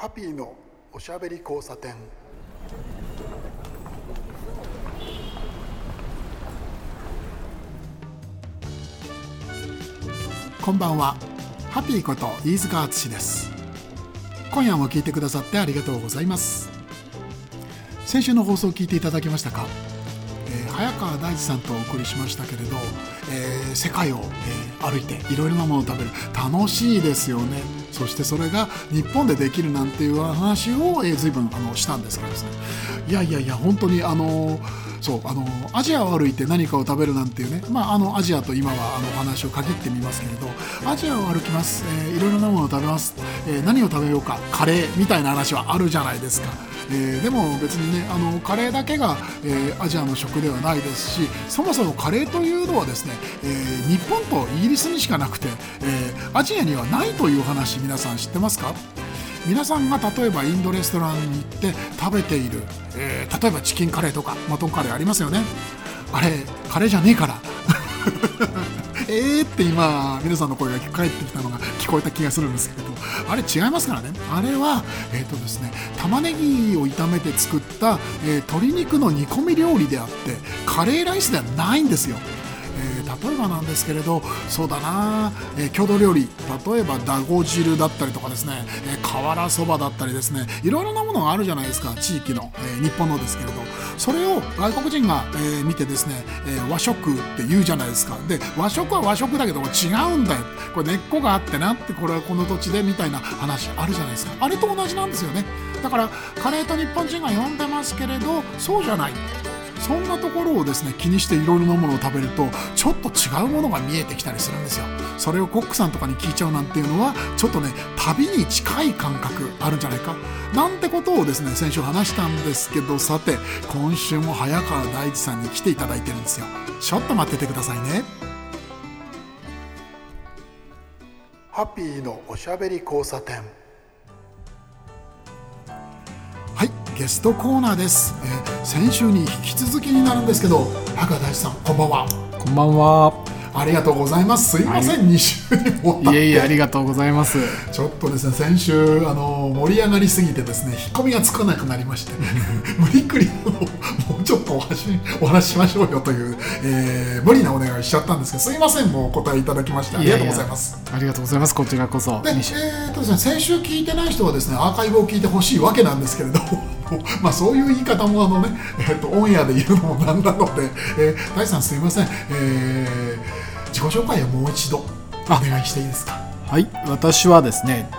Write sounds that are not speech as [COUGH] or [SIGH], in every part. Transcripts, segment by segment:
ハピーのおしゃべり交差点。こんばんは。ハピーこと飯塚敦です。今夜も聞いてくださってありがとうございます。先週の放送を聞いていただきましたか、えー、早川大地さんとお送りしましたけれど、えー、世界を、えー、歩いていろいろなものを食べる。楽しいですよね。そしてそれが日本でできるなんていう話を、えー、随分あのしたんです。がですねいやいやいや本当にあのそうあのアジアを歩いて何かを食べるなんていうね、まあ、あのアジアと今はあのお話を限ってみますけれどアジアを歩きます、えー、いろいろなものを食べます、えー、何を食べようかカレーみたいな話はあるじゃないですか。えー、でも別にねあのカレーだけが、えー、アジアの食ではないですしそもそもカレーというのはですね、えー、日本とイギリスにしかなくて、えアジアにはないという話皆さん知ってますか？皆さんが例えばインドレストランに行って食べている、え、例えばチキンカレーとかマトンカレーありますよね。あれカレーじゃねえから。えーって今皆さんの声が返ってきたのが聞こえた気がするんですけどあれ違いますからね。あれはえっ、ー、とですね玉ねぎを炒めて作った、えー、鶏肉の煮込み料理であってカレーライスではないんですよ。例えばなんですけれどそうだな、えー、郷土料理例えばだご汁だったりとかですね、えー、瓦そばだったりですねいろいろなものがあるじゃないですか地域の、えー、日本のですけれど。それを外国人が、えー、見てですね、えー、和食って言うじゃないですか。で和食は和食だけど違うんだよ。これ根っこがあってなってこれはこの土地でみたいな話あるじゃないですか。あれと同じなんですよね。だからカレーと日本人が呼んでますけれどそうじゃない。そんなところをですね気にしていろいろなものを食べるとちょっと違うものが見えてきたりするんですよ。それをコックさんとかに聞いちゃうなんていうのはちょっとね旅に近い感覚あるんじゃないか。なんてことをですね先週話したんですけどさて今週も早川大地さんに来ていただいてるんですよ。ちょっと待っててくださいね。ハッピーのおしゃべり交差点。ゲストコーナーです、えー、先週に引き続きになるんですけど赤大地さんこんばんは。こんばんは。ありがとうございます。すいません、はい、2週にもいえいえありがとうございます。ちょっとですね先週あの盛り上がりすぎてですね引っ込みがつかなくなりまして [LAUGHS] 無理くりもうちょっとお話お話しましょうよという、えー、無理なお願いしちゃったんですけどすいません。もうお答えいただきましてありがとうございます。ありがとうございます。こちらこそ。で、えーとですね、先週聞いてない人はですねアーカイブを聞いてほしいわけなんですけれど [LAUGHS] まあそういう言い方もあのね、えーと、オンエアで言うのもなんなので、えー、大さんすいません、えー、自己紹介をもう一度お願いしていいですか？はい。私はですね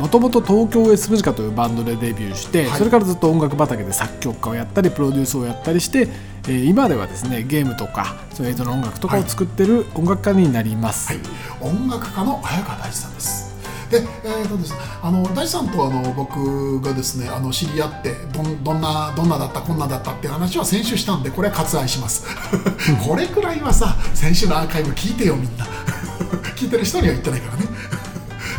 もともと東京 S ムジカというバンドでデビューして、はい、それからずっと音楽畑で作曲家をやったりプロデュースをやったりして、えー、今ではですねゲームとかそ映像の音楽とかを作ってる音楽家になります、はい、音楽家の早川大地さんですで、えーとですね、あの大地さんとあの僕がですねあの知り合ってどどんなどんなだった？こんなだった？っていう話は先週したんでこれは割愛します。これくらいはさ先週のアーカイブ聞いてよみんな。[LAUGHS] 聞いてる人には言ってないからね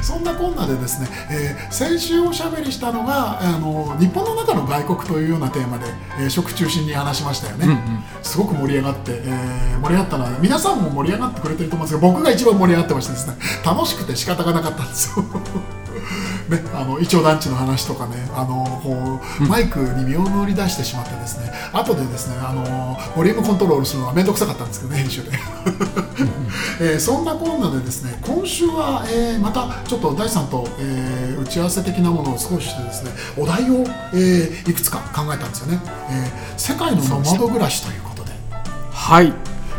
そんなこんなでですね、えー、先週おしゃべりしたのがあの日本の中の外国というようなテーマで、えー、食中心に話しましたよね、うんうん、すごく盛り上がって、えー、盛り上がったのは皆さんも盛り上がってくれてると思うんですけど僕が一番盛り上がってましてですね楽しくて仕方がなかったんですよね、あのイチョウ団地の話とかねあのこうマイクに身を乗り出してしまってですね、うん、後でですねあのボリュームコントロールするのが面倒くさかったんですけどね編集で、[LAUGHS] えー、そんなこんなでですね今週は、えー、またちょっと大地さんと、えー、打ち合わせ的なものを少ししてですねお題を、えー、いくつか考えたんですよね、えー、世界のノマド暮らしということで。はい。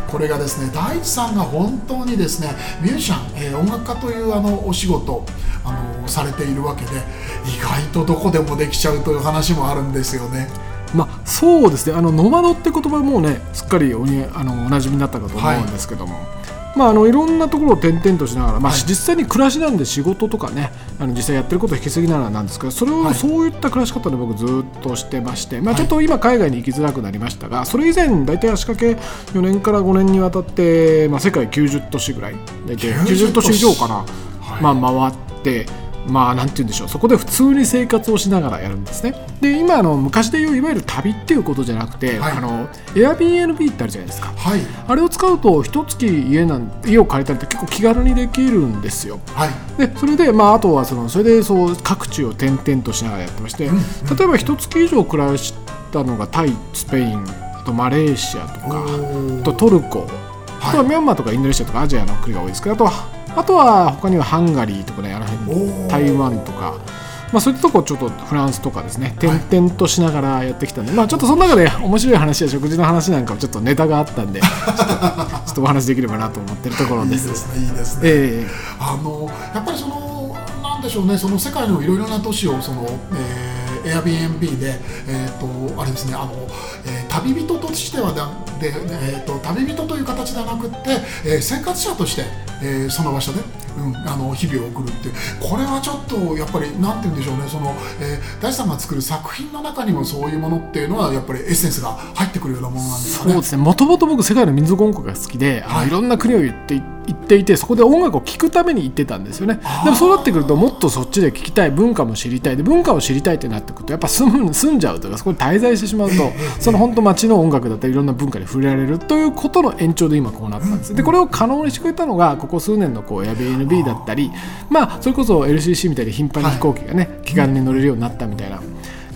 これがですね大地さんが本当にですねミュージシャン、えー、音楽家というあのお仕事されているわけで意外とどこでもできちゃうという話もあるんですよね。まあ、そうですね。あのノマドって言葉もねすっかりおにあのおなじみになったかと思うんですけども、はいまあ、あのいろんなところを転々としながら、まあ、実際に暮らしなんで仕事とかねあの実際やってること引き継ぎながらなんですけどそれをそういった暮らし方で僕ずっとしてまして、まあ、ちょっと今海外に行きづらくなりましたがそれ以前大体足掛け4年から5年にわたって、まあ、世界90都市ぐらい大体90都市以上かな、まあ、回って。まあなんて言うんでしょう。そこで普通に生活をしながらやるんですね。で今あの昔でいういわゆる旅っていうことじゃなくて、はい。あの Airbnb ってあるじゃないですか。はい。あれを使うと一月家なん家を借りたりって結構気軽にできるんですよ。はい。でそれで、まあ、あとはそのそれでそう各地を転々としながらやってまして、例えば一月以上暮らしたのがタイスペインあとマレーシアとかあとトルコあとはミャンマーとかインドネシアとかアジアの国が多いですけどあとはあとは他にはハンガリーとかねあの辺台湾とか。まあ、そういったとこちょっとフランスとかですね転々としながらやってきたんで、まあ、ちょっとその中で面白い話や食事の話なんかもちょっとネタがあったんで [LAUGHS] ちょっとお話できればなと思ってるところいいで。ですすねいいですね、えあのやっぱりそのなんでしょうねその世界のいろいろな都市をその、えー、Airbnb でえっ、とあれですねあの、えー旅人としてはだでえー、と旅人という形ではなくって、えー生活者として、えーその場所で、うん、あの日々を送るっていう。これはちょっとやっぱりなんて言うんでしょうね。その、えー大地さんが作る作品の中にもそういうものっていうのはやっぱりエッセンスが入ってくるようなものなんですかね。そうですね。もともと僕世界の民族音楽が好きで、はい。いろんな国を行って行っていてそこで音楽を聴くために行ってたんですよね。でもそうなってくるともっとそっちで聴きたい文化も知りたい。で文化を知りたいってなってくるとやっぱ住む住んじゃうとかそこに滞在してしまうとその本当街の音楽だったりいろんな文化に触れられるということの延長で今こうなったんです。でこれを可能にしてくれたのがここ数年のこう Airbnb だったりまあそれこそ LCC みたいに頻繁に飛行機がね気軽に乗れるようになったみたいな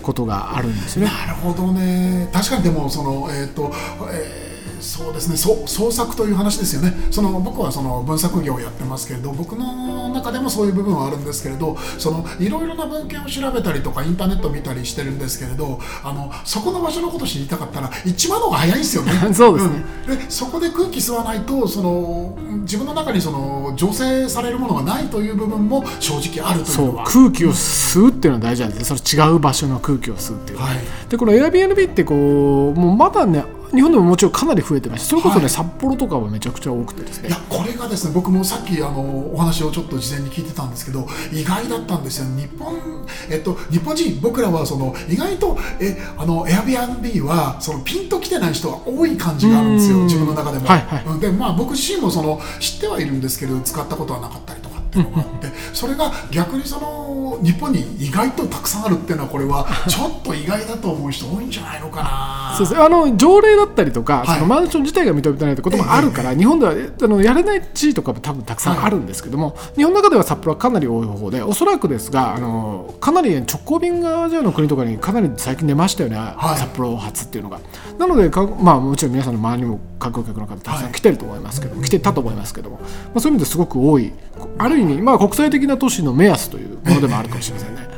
ことがあるんですよね。なるほどね。確かにでもそのえっ、と、えーそうですね。そう創作という話ですよね。その僕はその文作業をやってますけれど僕の中でもそういう部分はあるんですけれどそのいろいろな文献を調べたりとかインターネットを見たりしてるんですけれどあのそこの場所のこと知りたかったら一番の方が早いんですよね。[LAUGHS] そうですね。ん。でそこで空気吸わないとその自分の中にその醸成されるものがないという部分も正直あるといそううのは。空気を吸うっていうのは大事なんですね。それ違う場所の空気を吸うっていうはい。でこの Airbnb ってこうもうまだね日本でももちろんかなり増えてましてそれこそね、はい。札幌とかはめちゃくちゃ多くてですね。いやこれがですね僕もさっきあのお話をちょっと事前に聞いてたんですけど意外だったんですよ。日本えっと日本人僕らはその意外とえあの Airbnb はそのピンときてない人が多い感じがあるんですよ。うん。自分の中でも、はいはい。うん。でまあ僕自身もその知ってはいるんですけど使ったことはなかったりとかっていうのがあってそれが逆にその日本に意外とたくさんあるっていうのはこれは [LAUGHS] ちょっと意外だと思う人多いんじゃないのかな。そうですねあの条例だったりとか、はい。そのマンション自体が認めてないってこともあるから、日本ではえあのやれない地域とかも多分たくさんあるんですけども、日本の中では札幌はかなり多い方でおそらくですがあのかなり直行便がアジアの国とかにかなり最近出ましたよね、はい。札幌発っていうのが。なのでか、まあ、もちろん皆さんの周りにも観光客の方たくさん来てると思いますけども、来てたと思いますけども、まあ、そういう意味ですごく多い。ある意に、まあ、国際的な都市の目安というものでもあるかもしれませんね。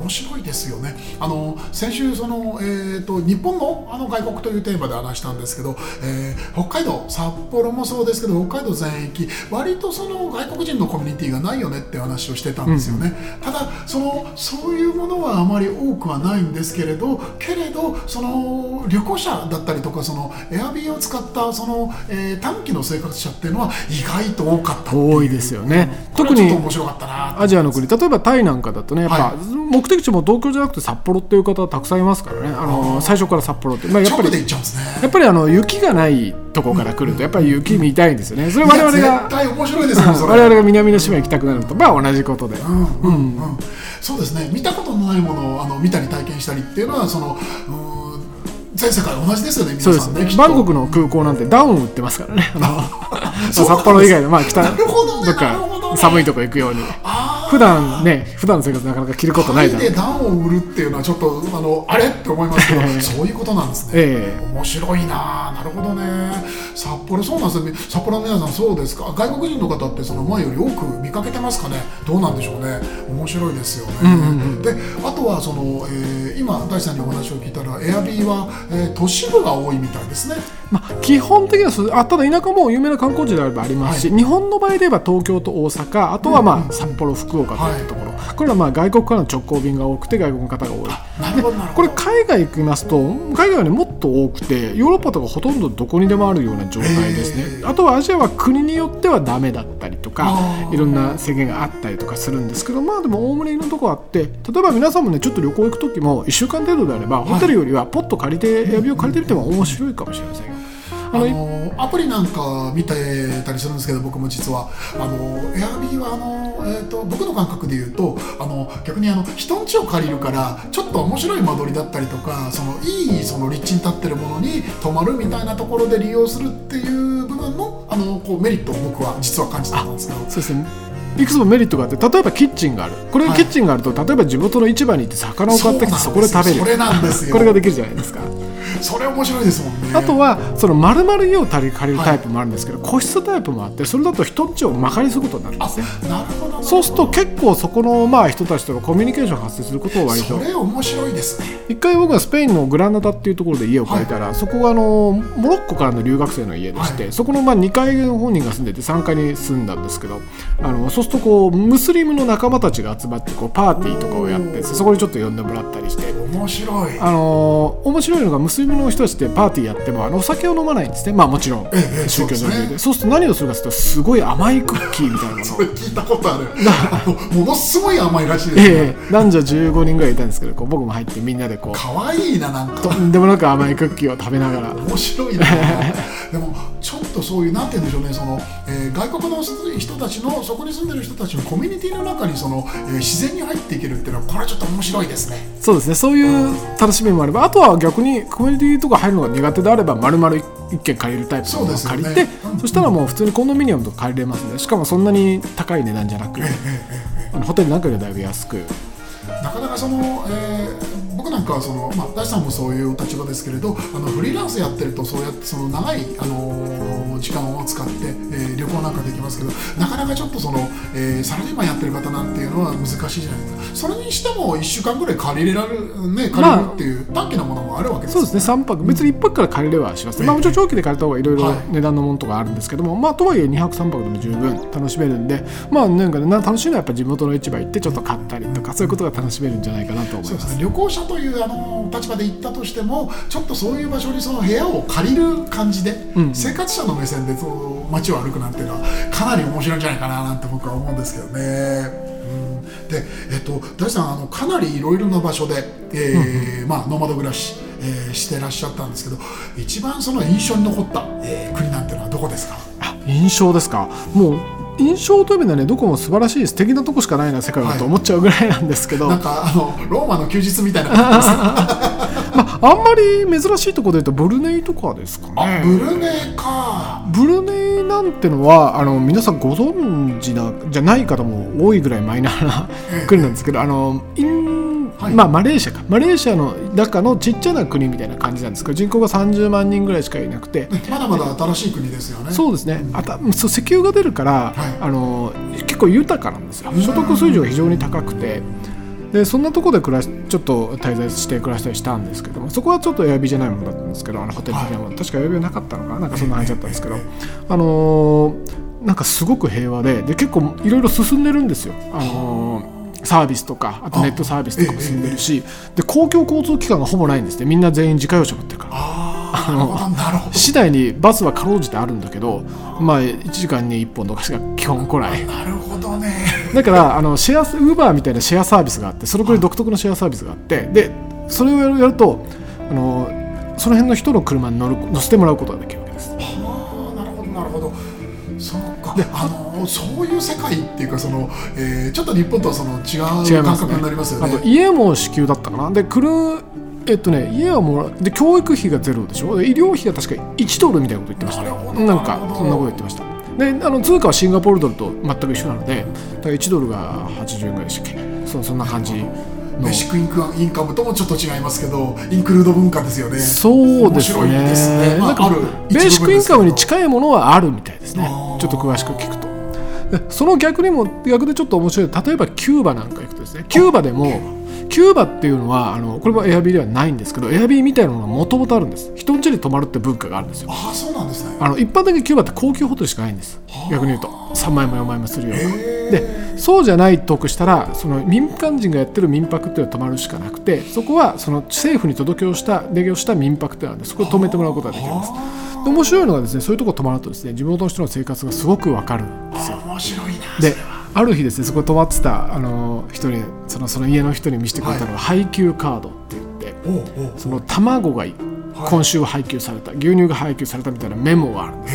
面白いですよね。あの先週その、えー、と日本のあの外国というテーマで話したんですけど、えー北海道札幌もそうですけど北海道全域割とその外国人のコミュニティがないよねって話をしてたんですよね、ただそのそういうものはあまり多くはないんですけれどけれどその旅行者だったりとかそのエアビーを使ったその、えー短期の生活者っていうのは意外と多かった多いですよね。特に面白かったなアジアの国例えばタイなんかだとねやっぱ、は目的地も東京じゃなくて札幌っていう方はたくさんいますからね。あの最初から札幌って、まあ、やっぱりね。やっぱりあの雪がないとこから来るとやっぱり雪見たいんですよね。それ我々が面白いです我々が南の島行きたくなるのと。まあ同じことで、うんうんうん。そうですね。見たことのないものをあの見たり体験したりっていうのはその全世界同じですよね皆そうです。さんねバンコクの空港なんてダウン売ってますからね。あの [LAUGHS] 札幌以外のまあ北どっか寒いとこ行くように。あ普段ね普段の生活なかなか着ることないだろうで暖を売るっていうのはちょっとあのあれ？って思いますけど [LAUGHS] そういうことなんですね、ええ。面白いな。なるほどね。札幌そうなんですね。札幌の皆さんそうですか？外国人の方ってその前より多く見かけてますかね？どうなんでしょうね。面白いですよね、であとはその、えー今大地さんにお話を聞いたらエアビーは、えー都市部が多いみたいですね。まあ、基本的にはあただ田舎も有名な観光地であればありますし、日本の場合で言えば東京と大阪あとはまあ札幌福岡といったところ、これはまあ外国からの直行便が多くて外国の方が多い。なるほどなるこれ海外行きますと海外はねもっと多くてヨーロッパとかほとんどどこにでもあるような状態ですね、へー。あとはアジアは国によってはダメだったりとかいろんな制限があったりとかするんですけどまあでもおおむねいろんなとこあって例えば皆さんもねちょっと旅行行く時も1週間程度であれば、ホテルよりはポッと借りてエアビーを借りてみても面白いかもしれませんよああのアプリなんか見てたりするんですけど僕も実は。あのエアビーはあの、えーと、僕の感覚で言うとあの逆にあの人ん家を借りるからちょっと面白い間取りだったりとかそのいいその立地に立ってるものに泊まるみたいなところで利用するっていう部分のあのこうメリットを僕は実は感じてたんですけど。そうですね。いくつもメリットがあって例えばキッチンがある。これキッチンがあると、例えば地元の市場に行って魚を買ってきてそこで食べる。それなんですよ。これができるじゃないですかそれ面白いですもんね。あとはその丸々家を借りるタイプもあるんですけど、はい、個室タイプもあってそれだと人んちをまかりすることになるんですねなるほど。そうすると結構そこのまあ人たちとのコミュニケーション発生することを割とそれ面白いですね。一回僕はスペインのグラナダっていうところで家を借りたら、はい、そこがあのモロッコからの留学生の家でして、はい、そこのまあ2階本人が住んでて3階に住んだんですけどあのそうするとこうムスリムの仲間たちが集まってこうパーティーとかをやってそこにちょっと呼んでもらったりして。面白い。あの面白いのがムスリムの人たちってパーティーやってもあのお酒を飲まないんですね。まあもちろん、宗教上で、ね、そうすると何をするかというとすごい甘いクッキーみたいなもの。[LAUGHS] それ聞いたことある。[LAUGHS] ものすごい甘いらしいですね、ええ、男女15人ぐらいいたんですけどこう僕も入ってみんなでこうかわいいななんか。とんでもなく甘いクッキーを食べながら。面白いな。[LAUGHS] でもとそういうなんて言うんでしょうねその、えー、外国の人たちのそこに住んでる人たちのコミュニティの中にその、えー、自然に入っていけるっていうのはこれはちょっと面白いですね。そうですね。そういう楽しみもあればあとは逆にコミュニティとか入るのが苦手であればまるまる一軒借りるタイプのものを借りてそ,、ねそしたらもう普通にコンドミニアムとか借りれますね。しかもそんなに高い値段じゃなく、あのホテルなんかよりだいぶ安く。なかなかその、えー、僕なんかはその、まあ、大さんもそういう立場ですけれどあのフリーランスやってるとそうやってその長い、あのー、時間を使って、えー、旅行なんかできますけどなかなかちょっとその、えー、サラリーマンやってる方なんていうのは難しいじゃないですか。それにしても1週間ぐらい借りれられる、ね、借りるっていう短期のものもあるわけです、ね、そうですね。3泊。別に1泊から借りればします、ね、まあ、もちろん長期で借りた方がいろいろ値段のものとかあるんですけども、はい、まあ、とはいえ2泊3泊でも十分楽しめるんでまあなんか、ね、楽しいのはやっぱ地元の市場行ってちょっと買ったりとかそういうことが楽しめるんじゃないかなと思います、ね、旅行者というあの立場で行ったとしてもちょっとそういう場所にその部屋を借りる感じで、うん、生活者の目線でその街を歩くなんていうのはかなり面白いんじゃないかななんて僕は思うんですけどね。で、えっと、大地さんあのかなりいろいろな場所で、えー、うん、まあ、ノマド暮らし、えー、してらっしゃったんですけど一番その印象に残った、えー、国なんていうのはどこですか？印象ですか？もう印象という意味ではねどこも素晴らしい素敵なとこしかないな世界はと思っちゃうぐらいなんですけど、はい、なんかあのローマの休日みたいな。[LAUGHS] まあ、あんまり珍しいところでいうとブルネイとかですかね。ブルネイか。ブルネイなんてのはあの皆さんご存知なじゃない方も多いぐらいマイナーな国なんですけど、あのインはい、まあ、マレーシアか。マレーシアの中のちっちゃな国みたいな感じなんですけど人口が30万人ぐらいしかいなくて。まだまだ新しい国ですよね。そうですね、あたそう石油が出るから、はい、あの結構豊かなんですよ。所得水準が非常に高くて。でそんなところで暮らしちょっと滞在して暮らしたりしたんですけどもそこはちょっとエアビーじゃないものだったんですけどあのホテル的なもの、確かエアビーはなかったのかな？なんかそんな感じだったんですけど。あのー、なんかすごく平和でで結構いろいろ進んでるんですよ。あのーサービスとかあとネットサービスとかも進んでるし、で公共交通機関がほぼないんですねみんな全員自家用車持ってるから。あの次第にバスはかろうじてあるんだけどまあ1時間に1本とかしか基本来ない。なるほどね。だからあのシェアウーバーみたいなシェアサービスがあってそれこれ独特のシェアサービスがあってでそれをやるやるとあのその辺の人の車に乗る乗せてもらうことができるわけです。であのそういう世界っていうかその、えー、ちょっと日本とはその違う感覚になりますよね。ねあと家も支給だったかな。で来るえっとね、家はもらで教育費がゼロでしょ？医療費が確か1ドルみたいなこと言ってました。ねなんかそんなこと言ってました。であの通貨はシンガポールドルと全く一緒なのでだから1ドルが80円ぐらいでしたっけ？そそんな感じベーシックインクインカムともちょっと違いますけどインクルード文化ですよね。そうですね。ですね、まあ、あるベーシックインカムに近いものはあるみたいですね。ちょっと詳しく聞くと。その逆にも逆でちょっと面白い例えばキューバなんか行くとですね。キューバでもキューバっていうのはあのこれもエアビーではないんですけどエアビーみたいなのがもともとあるんです。人ん家に泊まるって文化があるんですよ。あそうなんですね。あの一般的にキューバって高級ホテルしかないんです。逆に言うと3万円も4万円もするような。でそうじゃないとくしたらその民間人がやってる民泊っていうのは泊まるしかなくてそこはその政府に届けをした出業した民泊ってあるんでそこで泊めてもらうことができるんです。で面白いのがですねそういうとこ泊まるとですね地元の人の生活がすごくわかるんですよ。面白いなである日ですねそこ泊まってたあの人にそのその家の人に見せてくれたのが、はい、配給カードって言ってその卵が今週は配給された牛乳が配給されたみたいなメモがあるんで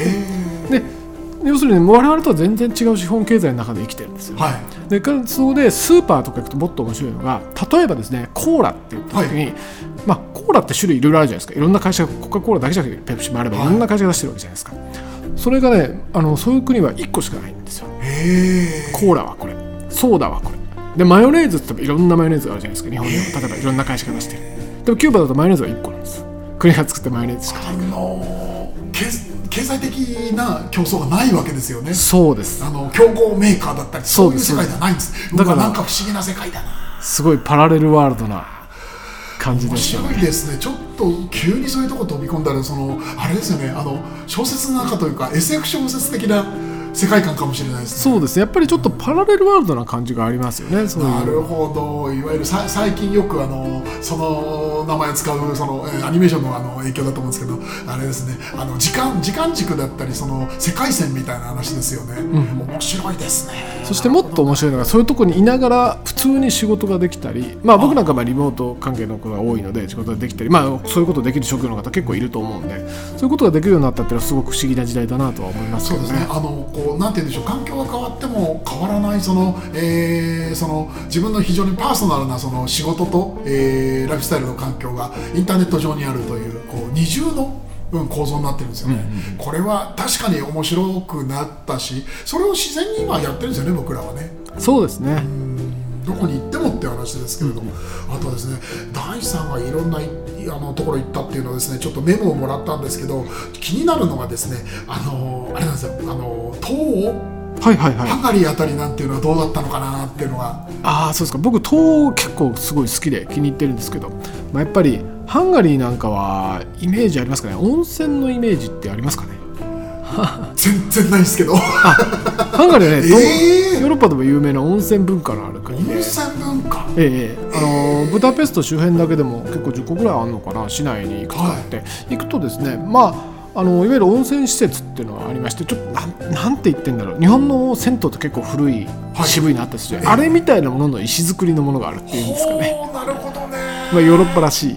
す要するに我々とは全然違う資本経済の中で生きてるんですよ、はい。でそこでスーパーとか行くともっと面白いのが例えばですねコーラって言った時に、まあ、コーラって種類いろいろあるじゃないですか。いろんな会社がコカ・コーラだけじゃなくてペプシもあればいはい。ろんな会社が出してるわけじゃないですか、それがねあのそういう国は1個しかないんですよ。コーラはこれ。ソーダはこれ。でマヨネーズっていろんなマヨネーズがあるじゃないですか。日本でも。例えばいろんな会社が出してる。でもキューバだとマヨネーズは1個なんです。国が作ったマヨネーズしかない。あの経経済的な競争がないわけですよね。そうです。あの競合メーカーだったりそうういう世界ではないんです。だからなんか不思議な世界だな。すごいパラレルワールドな感じで面すよね。白いですね。ちょっと急にそういうとこ飛び込んだらそのあれですよね。あの小説の中というか SF 小説的な世界観かもしれないですね。そうですね。やっぱりちょっとパラレルワールドな感じがありますよねなるほど。いわゆるさ最近よくあのその名前を使うその、えーアニメーションのあの影響だと思うんですけどあれですね。あの時間時間軸だったりその世界線みたいな話ですよね、面白いですね。そしてもっと面白いのがそういうところにいながら普通に仕事ができたり、まあ、僕なんかまあリモート関係の子が多いので仕事ができたり、まあ、そういうことできる職業の方結構いると思うんでそういうことができるようになったっていうのはすごく不思議な時代だなとは思いますそうですね。けどね。あのこうなんて言うんでしょう環境が変わっても変わらないその、えーその自分の非常にパーソナルなその仕事と、えーライフスタイルの環境がインターネット上にあるというこう二重のうん構造になってるんですよね、これは確かに面白くなったしそれを自然に今やってるんですよね僕らはね。そうですねどこに行ってもって話ですけれども、あとはですね大さんがいろんないあのところ行ったっていうのはですねちょっとメモをもらったんですけど気になるのがですねあのあれなんですよあの東欧はいはいはい。ハンガリーあたりなんていうのはどうだったのかなっていうのが。ああそうですか。僕東欧結構すごい好きで気に入ってるんですけど、まあ、やっぱりハンガリーなんかはイメージありますかね？温泉のイメージってありますかね？[LAUGHS] 全然ないですけど。温ハンガリーはね、えー。ヨーロッパでも有名な温泉文化のある国で、泉文化？ええあのブダペスト周辺だけでも結構10個ぐらいあるのかな市内にかあって、行くとですねまああのいわゆる温泉施設っていうのがありましてちょっとなんなんて言ってんだろう。日本の銭湯って結構古い、はい。渋いのあったりするじゃんあれみたいなものの石造りのものがあるっていうんですかね、なるほどね。まあ、ヨーロッパらしい。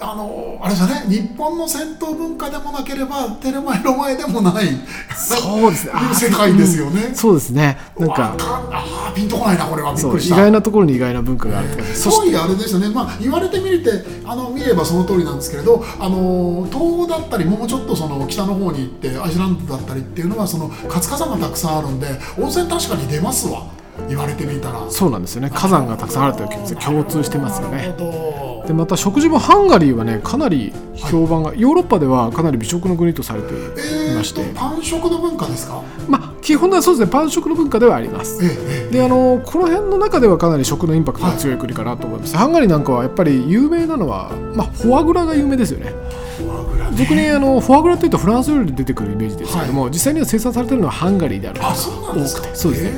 あのあれじゃね日本の銭湯文化でもなければテレマエロ前でもない。そうですね。[LAUGHS] 世界ですよね、そうですね。なんわかあーピンとこないなこれは。びっくりした。外なところに意外な文化があるって感じ。そしてすごいあれですよね、まあ、言われてみれてあの見ればその通りなんですけれどあの東欧だったりもうちょっとその北の方に行ってアイスランドだったりっていうのはその活火山がたくさんあるんで温泉確かに出ますわ。言われてみたら。そうなんですよね。火山がたくさんあるという共通してますよねでまた食事もハンガリーはねかなり評判が、ヨーロッパではかなり美食の国とされていえーまして、とパン食の文化ですか？まあ基本はそうですねパン食の文化ではあります。えええであのこの辺の中ではかなり食のインパクトが強い国かなと思います、ハンガリーなんかはやっぱり有名なのは、まあ、フォアグラが有名ですよね。えフォアグラね。あのフォアグラというとフランス料理で出てくるイメージですけども、実際には生産されているのはハンガリーであるあそうなんですか多くて。そうですね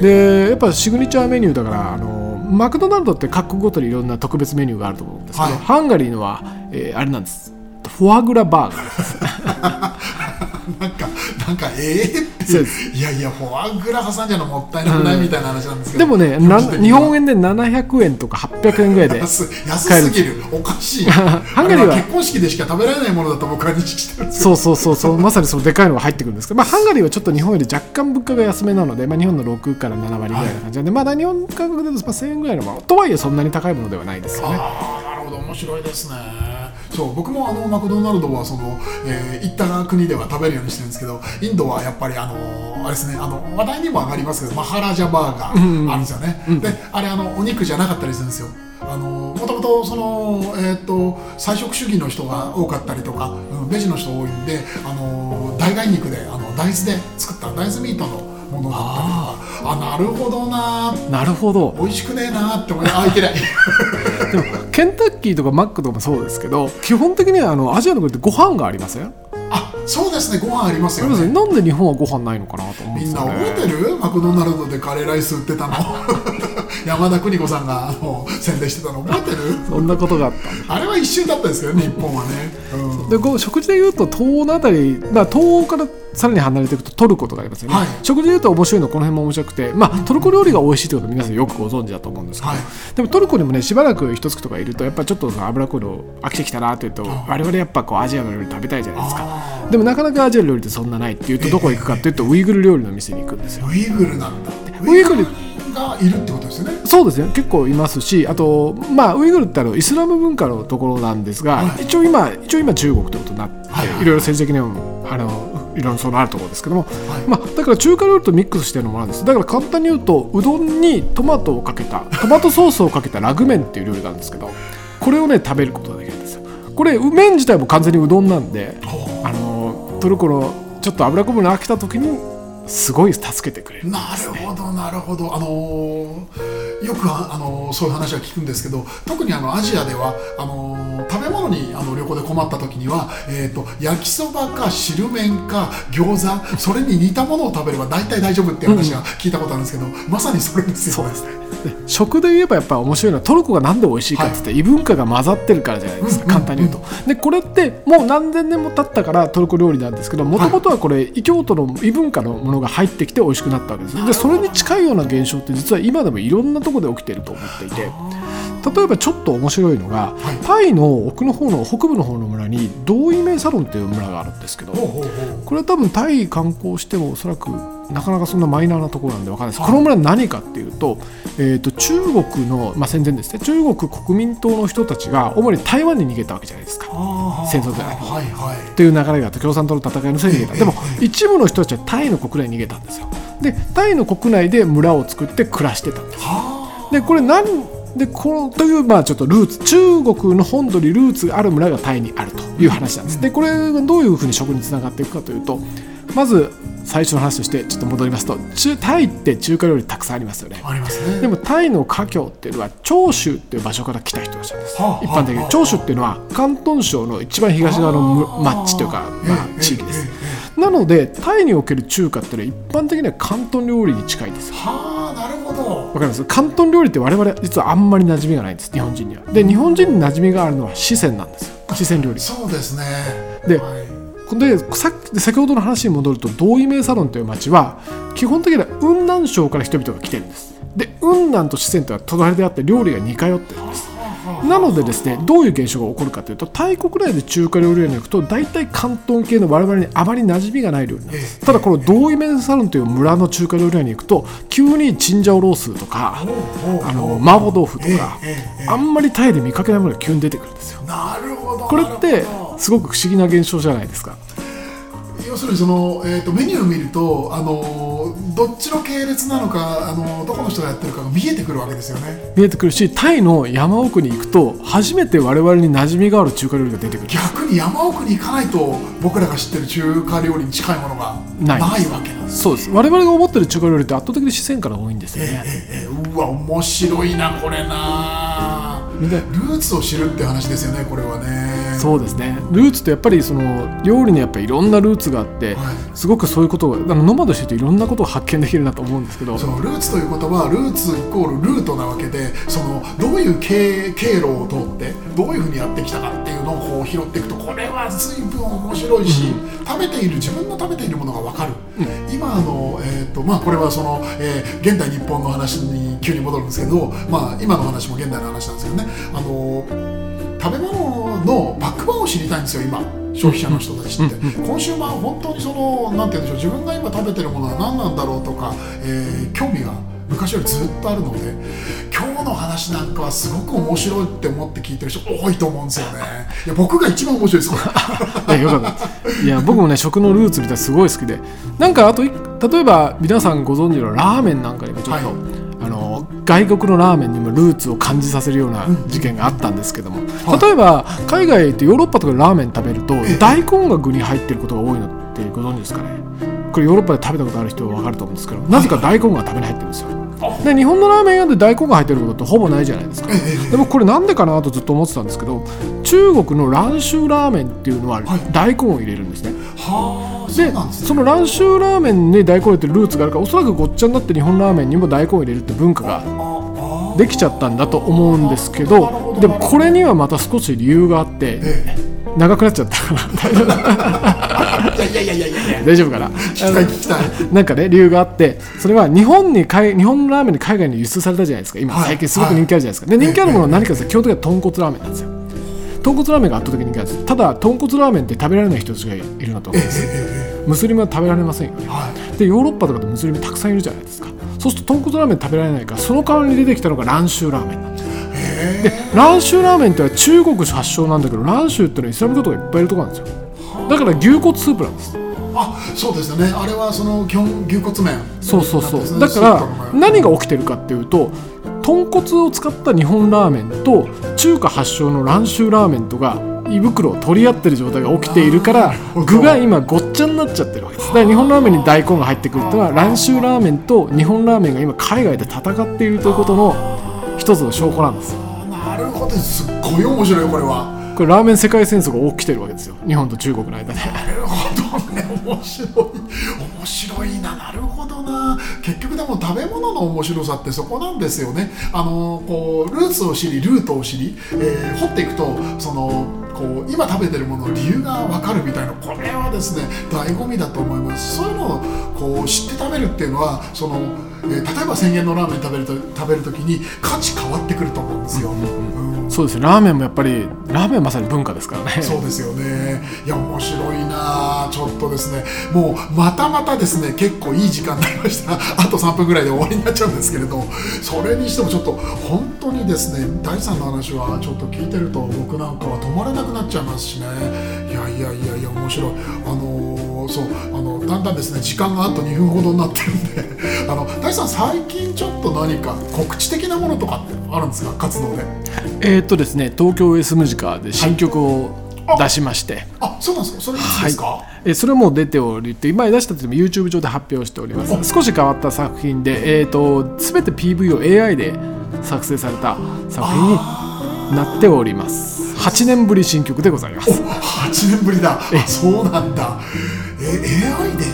えでやっぱシグニチャーメニューだからあのマクドナルドって各国ごとにいろんな特別メニューがあると思うんですけど、はい。ハンガリーのは、えーあれなんです。フォアグラバーガーです。ー [LAUGHS] なんかなんかええっていやいやフォアグラ挟んじゃうのもったいなくない？みたいな話なんですけど。でもねな日本円で700円とか800円ぐらいで安安すぎる。おかしい。[LAUGHS] ハンガリーは結婚式でしか食べられないものだと僕は認識してるんですよそうそうそうそう。まさにそのでかいのが入ってくるんですけど、まあ、[LAUGHS] ハンガリーはちょっと日本より若干物価が安めなので、まあ、日本の6から7割ぐらいな。感じなんで、まだ日本価格でと1000円ぐらいのとはいえそんなに高いものではないですよね。ああなるほど。面白いですねそう僕もあのマクドナルドはその、えー行った国では食べるようにしてるんですけどインドはやっぱりあのあれですねあの話題にも上がりますけどマハラジャバーガーあるんですよね、であれあのお肉じゃなかったりするんですよ。あのもともとその、えー、と菜食主義の人が多かったりとか、うんベジの人多いんであの代替肉であの大豆で作った大豆ミートのものだったあなるほどな。なるほど。美味しくねえなって思いあいけない。[LAUGHS] でもケンタッキーとかマックとかもそうですけど基本的にはあのアジアの国ってご飯がありません？あそうですね。ご飯ありますよね。なんで日本はご飯ないのかなと思うんみんな覚えてる？マクドナルドでカレーライス売ってたの。[LAUGHS] 山田邦子さんがあの宣伝してたの覚えてる？そんなことがあった。あれは一瞬だったんですけどね日本はね、うんで食事でいうと東欧のあたり、まあ、東欧からさらに離れていくとトルコとかありますよね、はい。食事でいうと面白いのこの辺も面白くて、まあ、トルコ料理が美味しいってことは皆さんよくご存知だと思うんですけど、はい。でもトルコにもねしばらく一月とかいるとやっぱちょっとその脂っこいの飽きてきたなっていうと我々やっぱこうアジアの料理食べたいじゃないですか。あでもなかなかアジアの料理ってそんなないっていうとどこ行くかっていうとウイグル料理の店に行くんですよ。ウイグルなんだウイグルがいるってことですよね。そうですね結構いますしあとまあウイグルってあのイスラム文化のところなんですが、はい。一応今一応今中国ということになって、はいはいい。ろいろ政治的にもあのいろいろそのあるところですけども、はい。まあ、だから中華料理とミックスしてるのもあるんです。だから簡単に言うとうどんにトマトをかけたトマトソースをかけたラグ麺っていう料理なんですけどこれをね食べることができるんですよ。これ麺自体も完全にうどんなんでほあのトルコのちょっと脂こむの飽きた時にすごい助けてくれる。うなるほどなるほど。あのーよくあ、あのーそういう話は聞くんですけど特にあのアジアではあのー食べ物にあの旅行で困った時には、えー、と焼きそばか汁麺か餃子それに似たものを食べれば大体大丈夫っていう話が聞いたことあるんですけど、まさにそれですよね。で食で言えばやっぱ面白いのはトルコがなんで美味しいかって言って異文化が混ざってるからじゃないですか、うんうん簡単に言うと。でこれってもう何千年も経ったからトルコ料理なんですけどもともとはこれ異教徒の異文化のものが入ってきて美味しくなったわけです。でそれに近いような現象って実は今でもいろんなところで起きてると思っていて。例えばちょっと面白いのが、はい。タイの奥の方の北部の方の村に同意名サロンっていう村があるんですけどこれは多分タイ観光してもおそらくなかなかそんなマイナーなところなんで分かんないです、この村何かっていうと,、えー、と中国の、まあ、戦前ですね中国国民党の人たちが主に台湾に逃げたわけじゃないですか。戦争じゃないはいはい。っていう流れがあって共産党の戦いのせいで逃げた。ええでもえ一部の人たちはタイの国内に逃げたんですよでタイの国内で村を作って暮らしてたんですはでこれ何でこのというまあちょっとルーツ中国の本土にルーツがある村がタイにあるという話なんです。でこれがどういうふうに食につながっていくかというとまず最初の話としてちょっと戻りますと中タイって中華料理たくさんありますよね。あありますね。でもタイの華僑っていうのは長州っていう場所から来た人たちなんです。はあ一般的はあに長州っていうのは広東省の一番東側の町というか、まえあ、え地域です。えなのでタイにおける中華っていうのは一般的には広東料理に近いんです。よはあわかります？広東料理って我々実はあんまり馴染みがないんです日本人には。で日本人に馴染みがあるのは四川なんです。よ四川料理。そうですね。ではい。でさっき先ほどの話に戻ると同意名サロンという町は基本的には雲南省から人々が来てるんです。で雲南と四川とは隣であって料理が似通ってるんですなのでですねどういう現象が起こるかというとタイ国内で中華料理屋に行くと大体広東系の我々にあまり馴染みがない料理なんです。ええ。ただこの同意名サロンという村の中華料理屋に行くと急にチンジャオロースとかあの麻婆豆腐とかあんまりタイで見かけないものが急に出てくるんですよ。なるほど。これってすごく不思議な現象じゃないですか。要するにその、えー、とメニューを見るとあのどっちの系列なのかあのどこの人がやってるかが見えてくるわけですよね。見えてくるしタイの山奥に行くと初めて我々に馴染みがある中華料理が出てくる。逆に山奥に行かないと僕らが知ってる中華料理に近いものがなないいわけなんですそうです。我々が思ってる中華料理って圧倒的に四川から多いんですよね。えええうわ面白いなこれな。ルーツを知るって話ですよねこれはねそうですね。ルーツってやっぱりその料理にやっぱりいろんなルーツがあって、はい。すごくそういうことがあのノマドしてるといろんなことを発見できるなと思うんですけど。そのルーツという言葉はルーツイコールルートなわけでそのどういう経経路を通ってどういうふうにやってきたかっていうのをこう拾っていくとこれは随分面白いし、食べている自分の食べているものが分かる、今あの、えーとまあ、これはその、えー現代日本の話に急に戻るんですけど、まあ、今の話も現代の話なんですけどね。あの食べ物のバックボーンを知りたいんですよ今。消費者の人たちって、今週は本当にそのなんて言うんでしょう自分が今食べてるものは何なんだろうとか、えー興味が昔よりずっとあるので今日の話なんかはすごく面白いって思って聞いてる人多いと思うんですよね。いや僕が一番面白いです [LAUGHS] いやよかった。いや僕もね食のルーツみたいなすごい好きで。なんかあとい例えば皆さんご存知のラーメンなんかにもちょっと、はい外国のラーメンにもルーツを感じさせるような事件があったんですけども、はい。例えば海外行ってヨーロッパとかでラーメン食べるとええ大根が具に入ってることが多いのってご存知ですかね？これヨーロッパで食べたことある人は分かると思うんですけどなぜか大根が食べに入ってるんですよで日本のラーメン屋で大根が入ってることってほぼないじゃないですか。ええでもこれなんでかなとずっと思ってたんですけど中国の蘭州ラーメンっていうのははい。大根を入れるんですね、はあそうでね。その蘭州ラーメンに大根を入れてるルーツがあるからおそらくごっちゃになって日本ラーメンにも大根を入れるって文化ができちゃったんだと思うんですけどでもこれにはまた少し理由があって長くなっちゃったかいやいやいやいやいや。な大丈夫かな？聞きたい聞きたい。なんかね理由があってそれは日本に海日本のラーメンに海外に輸出されたじゃないですか。今はい最近すごく人気あるじゃないですか、で人気あるものは何かというと基本的には豚骨ラーメンなんですよ。豚骨ラーメンが圧倒的に人気なんですただ豚骨ラーメンって食べられない人たちがいるなと思うんです。よムスリムは食べられませんよね。はい。でヨーロッパとかでムスリムたくさんいるじゃないですか。そうすると豚骨ラーメン食べられないからその代わりに出てきたのが蘭州ラーメンなんですで蘭州ラーメンって中国発祥なんだけど蘭州ってのはイスラム教徒がいっぱいいるところなんですよだから牛骨スープなんです。あそうですよね。あれはその基本牛骨麺。そうそうそう。だから何が起きてるかっていうと豚骨を使った日本ラーメンと中華発祥の蘭州ラーメンとが胃袋を取り合ってる状態が起きているから具が今ごっちゃになっちゃってるわけです。だから日本ラーメンに大根が入ってくるっていうのは蘭州ラーメンと日本ラーメンが今海外で戦っているということの一つの証拠なんです。よなるほど。すっごい面白いこれはこれラーメン世界戦争が起きてるわけですよ。日本と中国の間で。なるほどね。面白い。面白いな。なるほどな。結局でも食べ物の面白さってそこなんですよね。あのこうルーツを知りルートを知り、えー掘っていくとそのこう今食べてるものの理由が分かるみたいなこれはですね醍醐味だと思います。そういうのをこう知って食べるっていうのはその、えー例えば1000円のラーメン食べると食べる時に価値変わってくると思うんですよ、うんそうですラーメンもやっぱりラーメンまさに文化ですからねそうですよね。いや、面白いなちょっとですね、もうまたまたですね、結構いい時間になりました。あと3分ぐらいで終わりになっちゃうんですけれど、それにしてもちょっと本当にですね、第3の話はちょっと聞いてると僕なんかは止まれなくなっちゃいますしね。いやいやいやいや、面白い。あのーそう、あの、だんだんですね、時間があと2分ほどになってるんで、[LAUGHS] あの、第3最近ちょっと何か告知的なものとかってあるんですか？活動で。えーっとですね東京 S ムジカで新曲を出しまして、あ、そうなんですか？それいつですか、えそれも出ておりて今出したっていうのも YouTube 上で発表しております。少し変わった作品で、えー、と全て PV を AI で作成された作品になっております。8年ぶり新曲でございます。8年ぶりだ。あそうなんだえ AI で？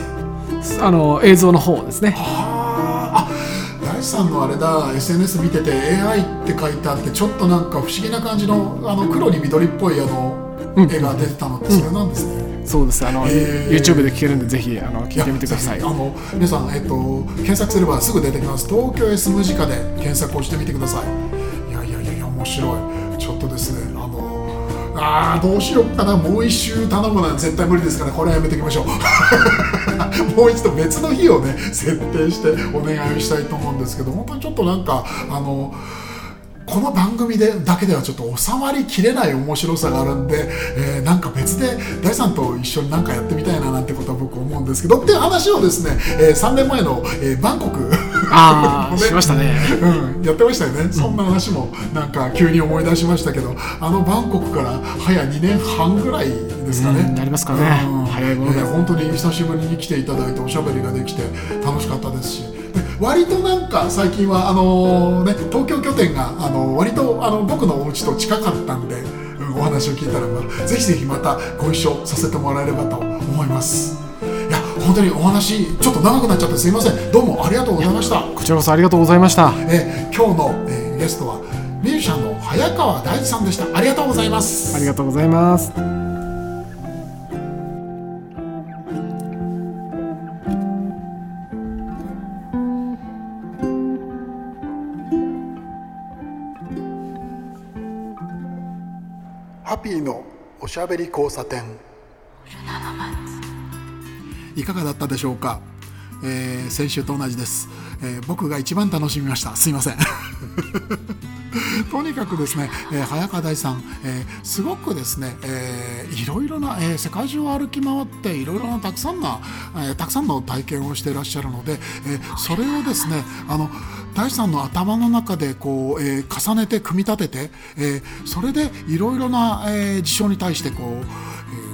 あの映像の方ですね。ああ大地さんのあれだ。SNS 見てて AI って書いてあってちょっとなんか不思議な感じのあの黒に緑っぽいあの、絵が出てたのってそれなんですね、そうです。あの、へー。YouTube で聴けるんでぜひあの聞いてみてください。あの皆さん、えっと、検索すればすぐ出てきます。東京 S ムジカで検索をしてみてください。いやいやいや面白い。ちょっとですねあのあーどうしよっかなもう一周頼むのは絶対無理ですからこれはやめておきましょう。[LAUGHS] もう一度別の日をね設定してお願いをしたいと思うんですけど本当にちょっとなんかあのこの番組でだけではちょっと収まりきれない面白さがあるんで、えーなんか別で大さんと一緒になんかやってみたいななんてことは僕思うんですけど。っていう話をですね、え3年前の、えーバンコクああしましたね。うん、やってましたよね、そんな話もなんか急に思い出しましたけどあのバンコクから早2年半ぐらいですかね、うんなりますかね。うん。早いもので。えー本当に久しぶりに来ていただいておしゃべりができて楽しかったですし。で割となんか最近はあのね、東京拠点があの割とあの僕のお家と近かったんで、うんお話を聞いたらばぜひぜひまたご一緒させてもらえればと思います本当にお話ちょっと長くなっちゃってすいません。どうもありがとうございました。こちらこそありがとうございました。えー今日の、えーゲストはミュージシャンの早川大地さんでした。ありがとうございます。ありがとうございます。ハッピーのおしゃべり交差点いかがだったでしょうか、えー先週と同じです、えー僕が一番楽しみました。すいません。[LAUGHS] とにかくですね、えー早川大さん、えーすごくですね、えーいろいろな、えー世界中を歩き回っていろいろなたくさんな、えーたくさんの体験をしていらっしゃるので、えーそれをですねあの大さんの頭の中でこう、えー重ねて組み立てて、えーそれでいろいろな、えー事象に対してこう、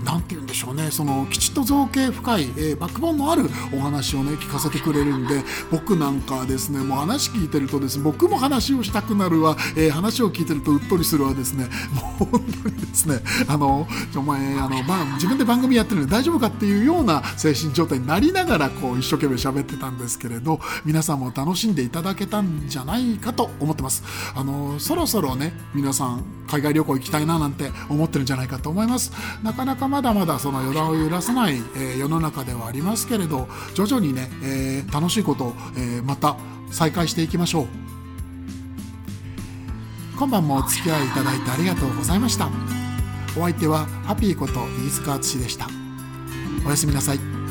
なんて言うんでしょうね。そのきちっと造形深い、えー、バックボーンのあるお話をね聞かせてくれるんで僕なんかですねもう話聞いてるとですね僕も話をしたくなるわ、えー、話を聞いてるとうっとりするわですね。もう本当にですねあのお前あの、まあ、自分で番組やってるんで大丈夫かっていうような精神状態になりながらこう一生懸命喋ってたんですけれど皆さんも楽しんでいただけたんじゃないかと思ってます。あのそろそろね皆さん海外旅行行きたいななんて思ってるんじゃないかと思います。なかなかまだまだその予断を揺らさない、えー、世の中ではありますけれど徐々にね、えー、楽しいことを、えー、また再開していきましょう。今晩もお付き合いいただいてありがとうございました。お相手はハッピーこと飯塚淳でした。おやすみなさい。